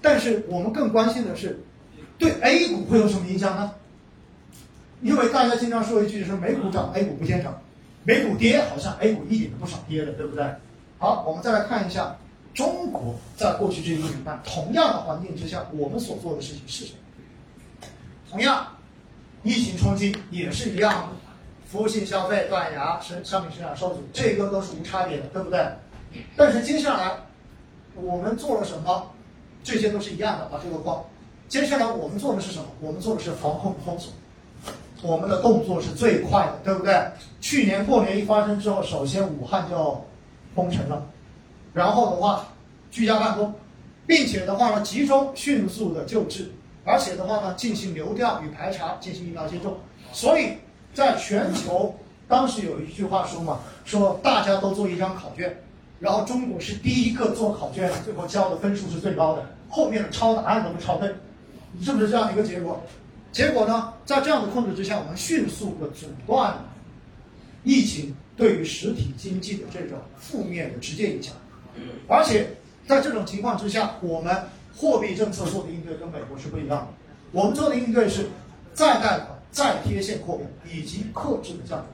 但是我们更关心的是，对 A 股会有什么影响呢？因为大家经常说一句是美股涨，A 股不见涨；美股跌，好像 A 股一点都不少跌的，对不对？好，我们再来看一下中国在过去这一年半同样的环境之下，我们所做的事情是什么？同样，疫情冲击也是一样的，服务性消费断崖，生商品生产受阻，这个都是无差别的，对不对？但是接下来我们做了什么？这些都是一样的把，这个光。接下来我们做的是什么？我们做的是防控封锁。我们的动作是最快的，对不对？去年过年一发生之后，首先武汉就封城了，然后的话居家办公，并且的话呢集中迅速的救治，而且的话呢进行流调与排查，进行疫苗接种。所以在全球当时有一句话说嘛，说大家都做一张考卷，然后中国是第一个做考卷，最后交的分数是最高的，后面的抄答案都不抄对，是不是这样一个结果？结果呢，在这样的控制之下，我们迅速的阻断了疫情对于实体经济的这种负面的直接影响。而且在这种情况之下，我们货币政策做的应对跟美国是不一样的。我们做的应对是再贷款、再贴现扩表以及克制的降准。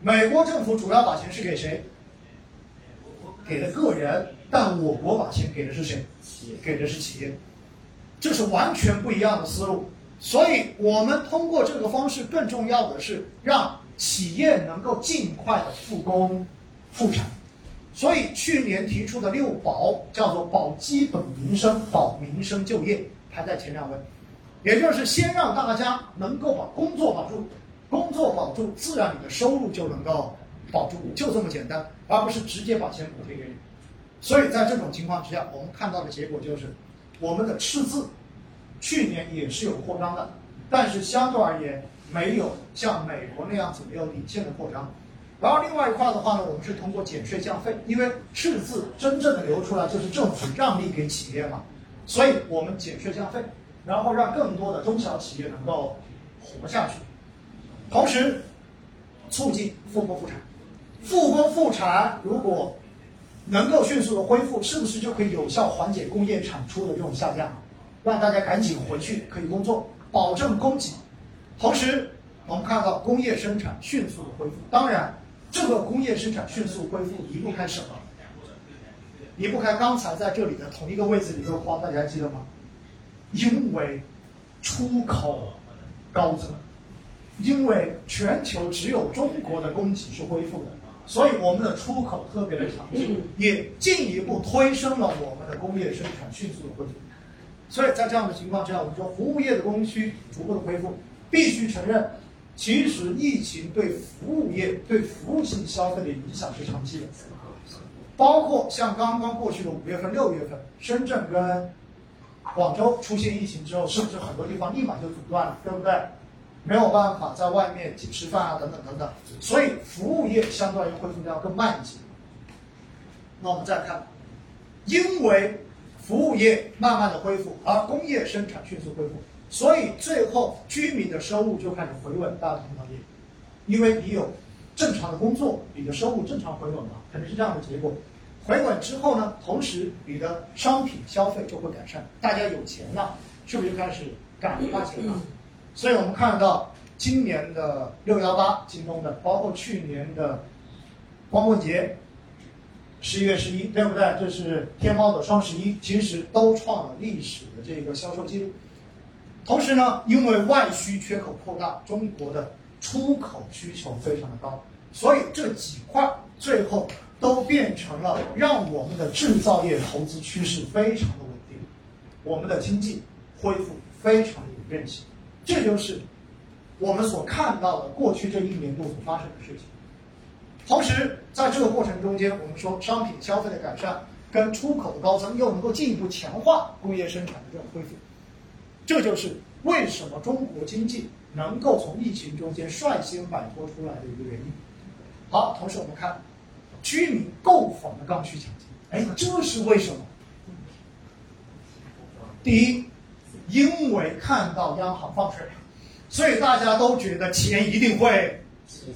美国政府主要把钱是给谁？给了个人，但我国把钱给的是谁？给的是企业。这是完全不一样的思路。所以，我们通过这个方式，更重要的是让企业能够尽快的复工复产。所以，去年提出的六保叫做保基本民生、保民生就业，排在前两位。也就是先让大家能够把工作保住，工作保住，自然你的收入就能够保住，就这么简单，而不是直接把钱补贴给你。所以在这种情况之下，我们看到的结果就是，我们的赤字。去年也是有扩张的，但是相对而言没有像美国那样子没有领先的扩张。然后另外一块的话呢，我们是通过减税降费，因为赤字真正的流出来就是政府让利给企业嘛，所以我们减税降费，然后让更多的中小企业能够活下去，同时促进复工复产。复工复产如果能够迅速的恢复，是不是就可以有效缓解工业产出的这种下降？让大家赶紧回去可以工作，保证供给。同时，我们看到工业生产迅速的恢复。当然，这个工业生产迅速恢复离不开什么？离不开刚才在这里的同一个位置里的框，大家还记得吗？因为出口高增，因为全球只有中国的供给是恢复的，所以我们的出口特别的强劲，也进一步推升了我们的工业生产迅速的恢复。所以在这样的情况之下，我们说服务业的供需逐步的恢复，必须承认，其实疫情对服务业、对服务性消费的影响是长期的。包括像刚刚过去的五月份、六月份，深圳跟广州出现疫情之后，是不是很多地方立马就阻断了，对不对？没有办法在外面请吃饭啊，等等等等。所以服务业相对于恢复的要更慢一些。那我们再看，因为。服务业慢慢的恢复，而工业生产迅速恢复，所以最后居民的收入就开始回稳。大家同意吗？因为你有正常的工作，你的收入正常回稳嘛，肯定是这样的结果。回稳之后呢，同时你的商品消费就会改善，大家有钱了，是不是就开始敢花钱了？所以我们看到今年的六幺八，京东的，包括去年的光棍节。十一月十一，对不对？这是天猫的双十一，其实都创了历史的这个销售记录。同时呢，因为外需缺口扩大，中国的出口需求非常的高，所以这几块最后都变成了让我们的制造业投资趋势非常的稳定，我们的经济恢复非常有韧性。这就是我们所看到的过去这一年度所发生的事情。同时，在这个过程中间，我们说商品消费的改善跟出口的高增，又能够进一步强化工业生产的这种恢复，这就是为什么中国经济能够从疫情中间率先摆脱出来的一个原因。好，同时我们看居民购房的刚需强劲，哎，这是为什么？第一，因为看到央行放水，所以大家都觉得钱一定会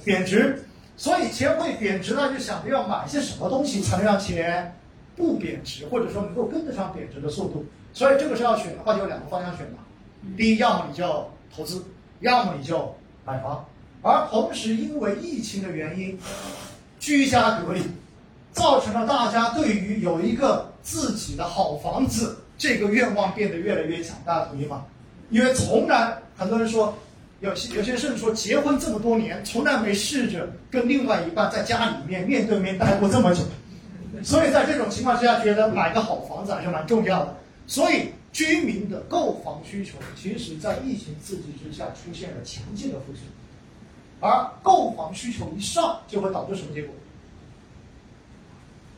贬值。所以钱会贬值，那就想着要买些什么东西才能让钱不贬值，或者说能够跟得上贬值的速度。所以这个时候要选的话，就有两个方向选嘛。第一，要么你就投资，要么你就买房。而同时，因为疫情的原因，居家隔离，造成了大家对于有一个自己的好房子这个愿望变得越来越强。大同意吗？因为从来很多人说，有些有些甚至说，结婚这么多年，从来没试着跟另外一半在家里面面对面待过这么久。所以在这种情况之下，觉得买个好房子还是蛮重要的。所以居民的购房需求，其实在疫情刺激之下出现了强劲的复苏。而购房需求一上，就会导致什么结果？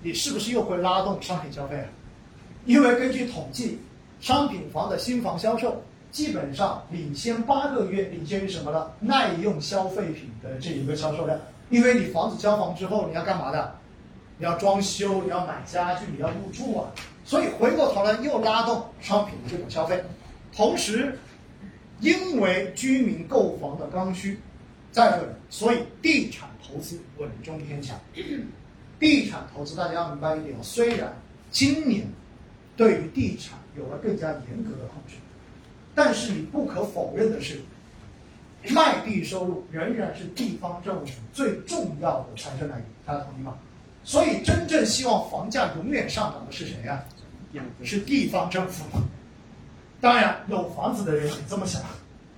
你是不是又会拉动商品消费啊？因为根据统计，商品房的新房销售基本上领先八个月，领先于什么呢？耐用消费品的这一个销售量。因为你房子交房之后，你要干嘛的？你要装修，你要买家具，你要入住啊。所以回过头来又拉动商品的这种消费。同时，因为居民购房的刚需。在这里，所以地产投资稳中偏强。地产投资大家要明白一点哦虽然今年对于地产有了更加严格的控制，但是你不可否认的是，卖地收入仍然是地方政府最重要的财政来源。大家同意吗？所以真正希望房价永远上涨的是谁呀？是地方政府。当然，有房子的人也这么想，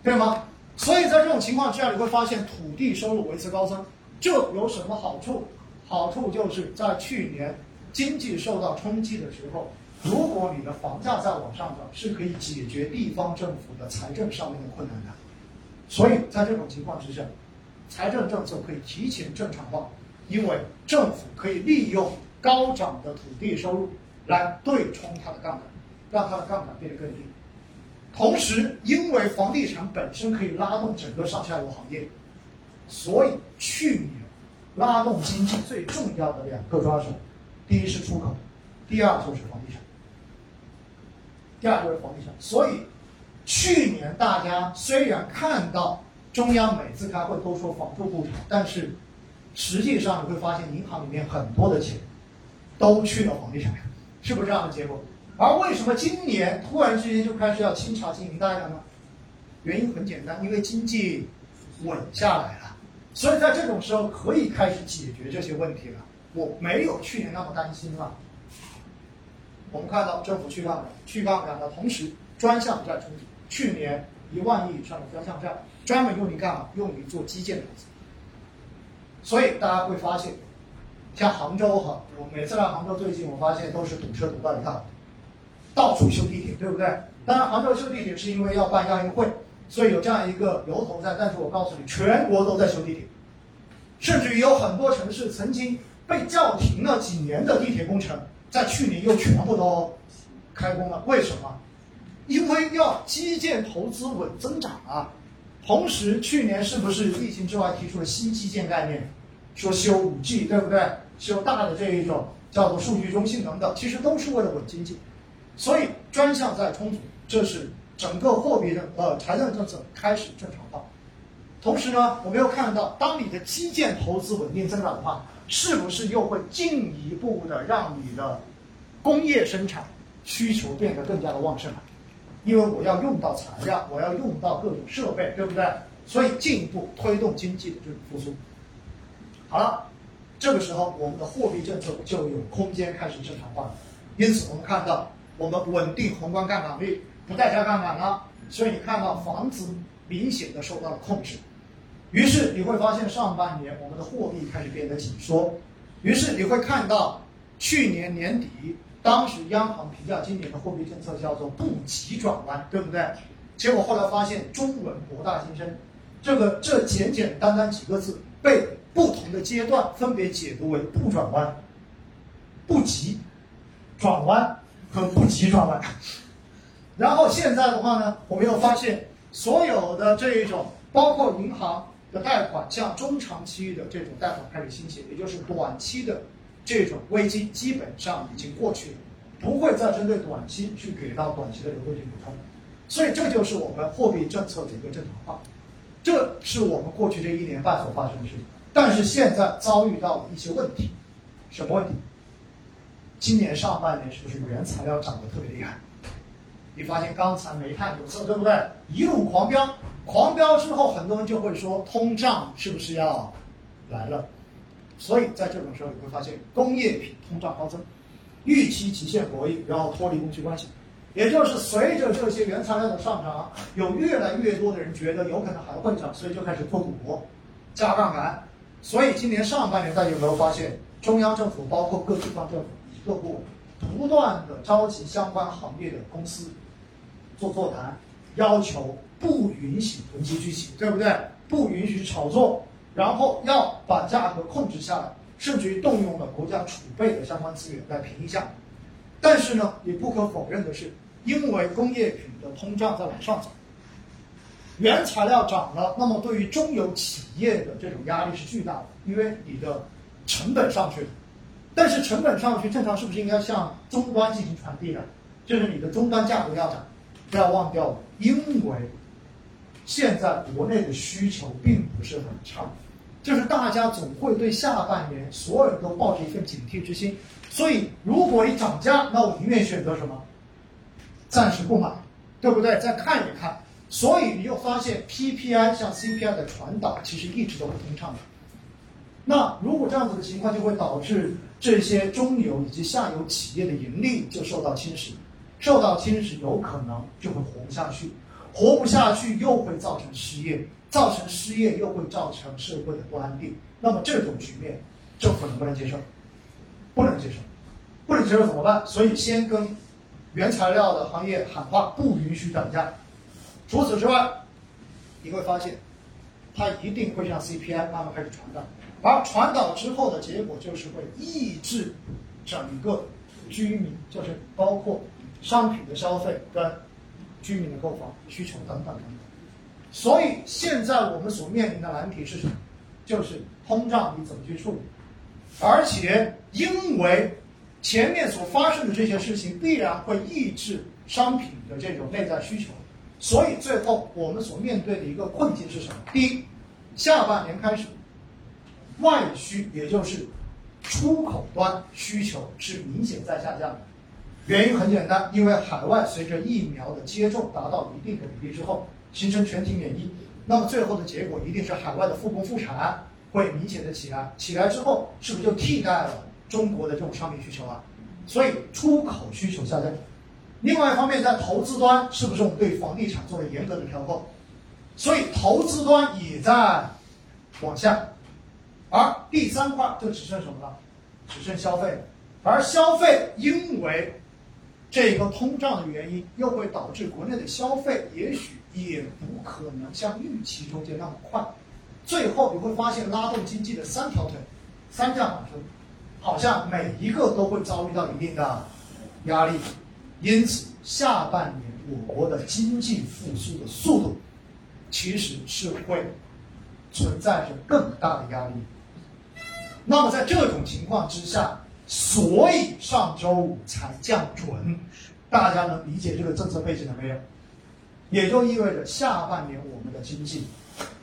对吗？所以在这种情况之下，你会发现土地收入维持高增，这有什么好处？好处就是在去年经济受到冲击的时候，如果你的房价在往上涨，是可以解决地方政府的财政上面的困难的。所以在这种情况之下，财政政策可以提前正常化，因为政府可以利用高涨的土地收入来对冲它的杠杆，让它的杠杆变得更低。同时，因为房地产本身可以拉动整个上下游行业，所以去年拉动经济最重要的两个抓手，第一是出口，第二就是房地产。第二就是房地产。所以去年大家虽然看到中央每次开会都说房住不炒，但是实际上你会发现银行里面很多的钱都去了房地产，是不是这样的结果？而为什么今年突然之间就开始要清查经营贷了呢？原因很简单，因为经济稳下来了，所以在这种时候可以开始解决这些问题了。我没有去年那么担心了。我们看到政府去杠杆，去杠杆的同时，专项债充足，去年一万亿以上的专项债专门用于干嘛？用于做基建投资。所以大家会发现，像杭州哈，我每次来杭州，最近我发现都是堵车堵到一塌糊涂。到处修地铁，对不对？当然，杭州修地铁是因为要办亚运会，所以有这样一个由头在。但是我告诉你，全国都在修地铁，甚至于有很多城市曾经被叫停了几年的地铁工程，在去年又全部都开工了。为什么？因为要基建投资稳增长啊。同时，去年是不是疫情之外提出了新基建概念，说修五 G，对不对？修大的这一种叫做数据中心等等，其实都是为了稳经济。所以专项债充足，这是整个货币的呃财政政策开始正常化。同时呢，我们又看到，当你的基建投资稳定增长的话，是不是又会进一步的让你的工业生产需求变得更加的旺盛了？因为我要用到材料，我要用到各种设备，对不对？所以进一步推动经济的这种复苏。好了，这个时候我们的货币政策就有空间开始正常化了。因此，我们看到。我们稳定宏观杠杆率，不再加杠杆了，所以你看到房子明显的受到了控制。于是你会发现上半年我们的货币开始变得紧缩。于是你会看到去年年底，当时央行评价今年的货币政策叫做不急转弯，对不对？结果后来发现中文博大精深，这个这简简单单几个字被不同的阶段分别解读为不转弯、不急转弯。和不急转弯，然后现在的话呢，我们又发现所有的这一种，包括银行的贷款，像中长期的这种贷款开始兴起，也就是短期的这种危机基本上已经过去了，不会再针对短期去给到短期的流动性补充，所以这就是我们货币政策的一个正常化，这是我们过去这一年半所发生的事情，但是现在遭遇到了一些问题，什么问题？今年上半年是不是原材料涨得特别厉害？你发现钢材、煤炭、有色，对不对？一路狂飙，狂飙之后，很多人就会说通胀是不是要来了？所以在这种时候，你会发现工业品通胀高增，预期极限博弈，然后脱离供需关系。也就是随着这些原材料的上涨，有越来越多的人觉得有可能还会涨，所以就开始做赌博、加杠杆。所以今年上半年，大家有没有发现，中央政府包括各地方政府各部不断的召集相关行业的公司做座谈，要求不允许囤积居奇，对不对？不允许炒作，然后要把价格控制下来，甚至于动用了国家储备的相关资源来平一下。但是呢，也不可否认的是，因为工业品的通胀在往上走，原材料涨了，那么对于中游企业的这种压力是巨大的，因为你的成本上去了。但是成本上去，正常是不是应该向终端进行传递的？就是你的终端价格要涨，不要忘掉了，因为现在国内的需求并不是很差，就是大家总会对下半年所有人都抱着一份警惕之心。所以，如果你涨价，那我宁愿选择什么？暂时不买，对不对？再看一看。所以你就发现 PPI 像 CPI 的传导，其实一直都不通畅的。那如果这样子的情况，就会导致这些中游以及下游企业的盈利就受到侵蚀，受到侵蚀，有可能就会活不下去，活不下去又会造成失业，造成失业又会造成社会的不安定。那么这种局面，政府能不能接受？不能接受，不能接受怎么办？所以先跟原材料的行业喊话，不允许涨价。除此之外，你会发现，它一定会让 CPI 慢慢开始传导，而传导之后的结果就是会抑制整个居民，就是包括商品的消费跟居民的购房需求等等等等。所以现在我们所面临的难题是什么？就是通胀你怎么去处理？而且，因为前面所发生的这些事情必然会抑制商品的这种内在需求，所以最后我们所面对的一个困境是什么？第一，下半年开始，外需也就是出口端需求是明显在下降的。原因很简单，因为海外随着疫苗的接种达到一定的比例之后，形成全体免疫，那么最后的结果一定是海外的复工复产。会明显的起来，起来之后是不是就替代了中国的这种商品需求啊？所以出口需求下降。另外一方面，在投资端，是不是我们对房地产做了严格的调控？所以投资端也在往下。而第三块就只剩什么了？只剩消费。而消费因为这个通胀的原因，又会导致国内的消费也许也不可能像预期中间那么快。最后你会发现，拉动经济的三条腿，三驾马车，好像每一个都会遭遇到一定的压力，因此下半年我国的经济复苏的速度，其实是会存在着更大的压力。那么在这种情况之下，所以上周五才降准，大家能理解这个政策背景了没有？也就意味着下半年我们的经济。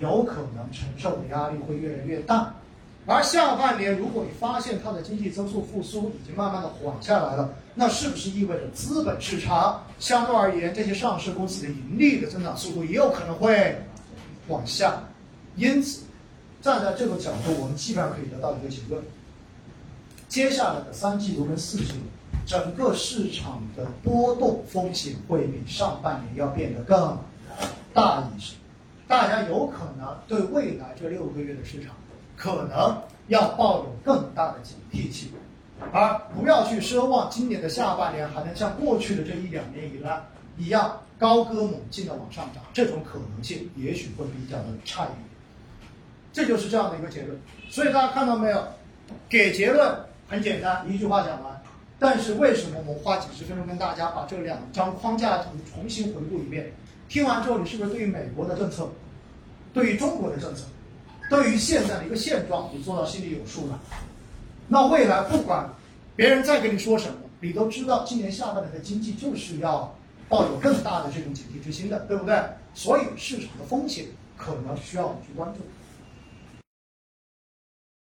有可能承受的压力会越来越大，而下半年如果你发现它的经济增速复苏已经慢慢的缓下来了，那是不是意味着资本市场相对而言这些上市公司的盈利的增长速度也有可能会往下？因此，站在这个角度，我们基本上可以得到一个结论：接下来的三季度跟四季度，整个市场的波动风险会比上半年要变得更大一些。大家有可能对未来这六个月的市场，可能要抱有更大的警惕性，而不要去奢望今年的下半年还能像过去的这一两年以来一样高歌猛进的往上涨，这种可能性也许会比较的差一点。这就是这样的一个结论。所以大家看到没有？给结论很简单，一句话讲完。但是为什么我花几十分钟跟大家把这两张框架图重新回顾一遍？听完之后，你是不是对于美国的政策，对于中国的政策，对于现在的一个现状，你做到心里有数了？那未来不管别人再跟你说什么，你都知道今年下半年的经济就是要抱有更大的这种警惕之心的，对不对？所以市场的风险可能需要我们去关注。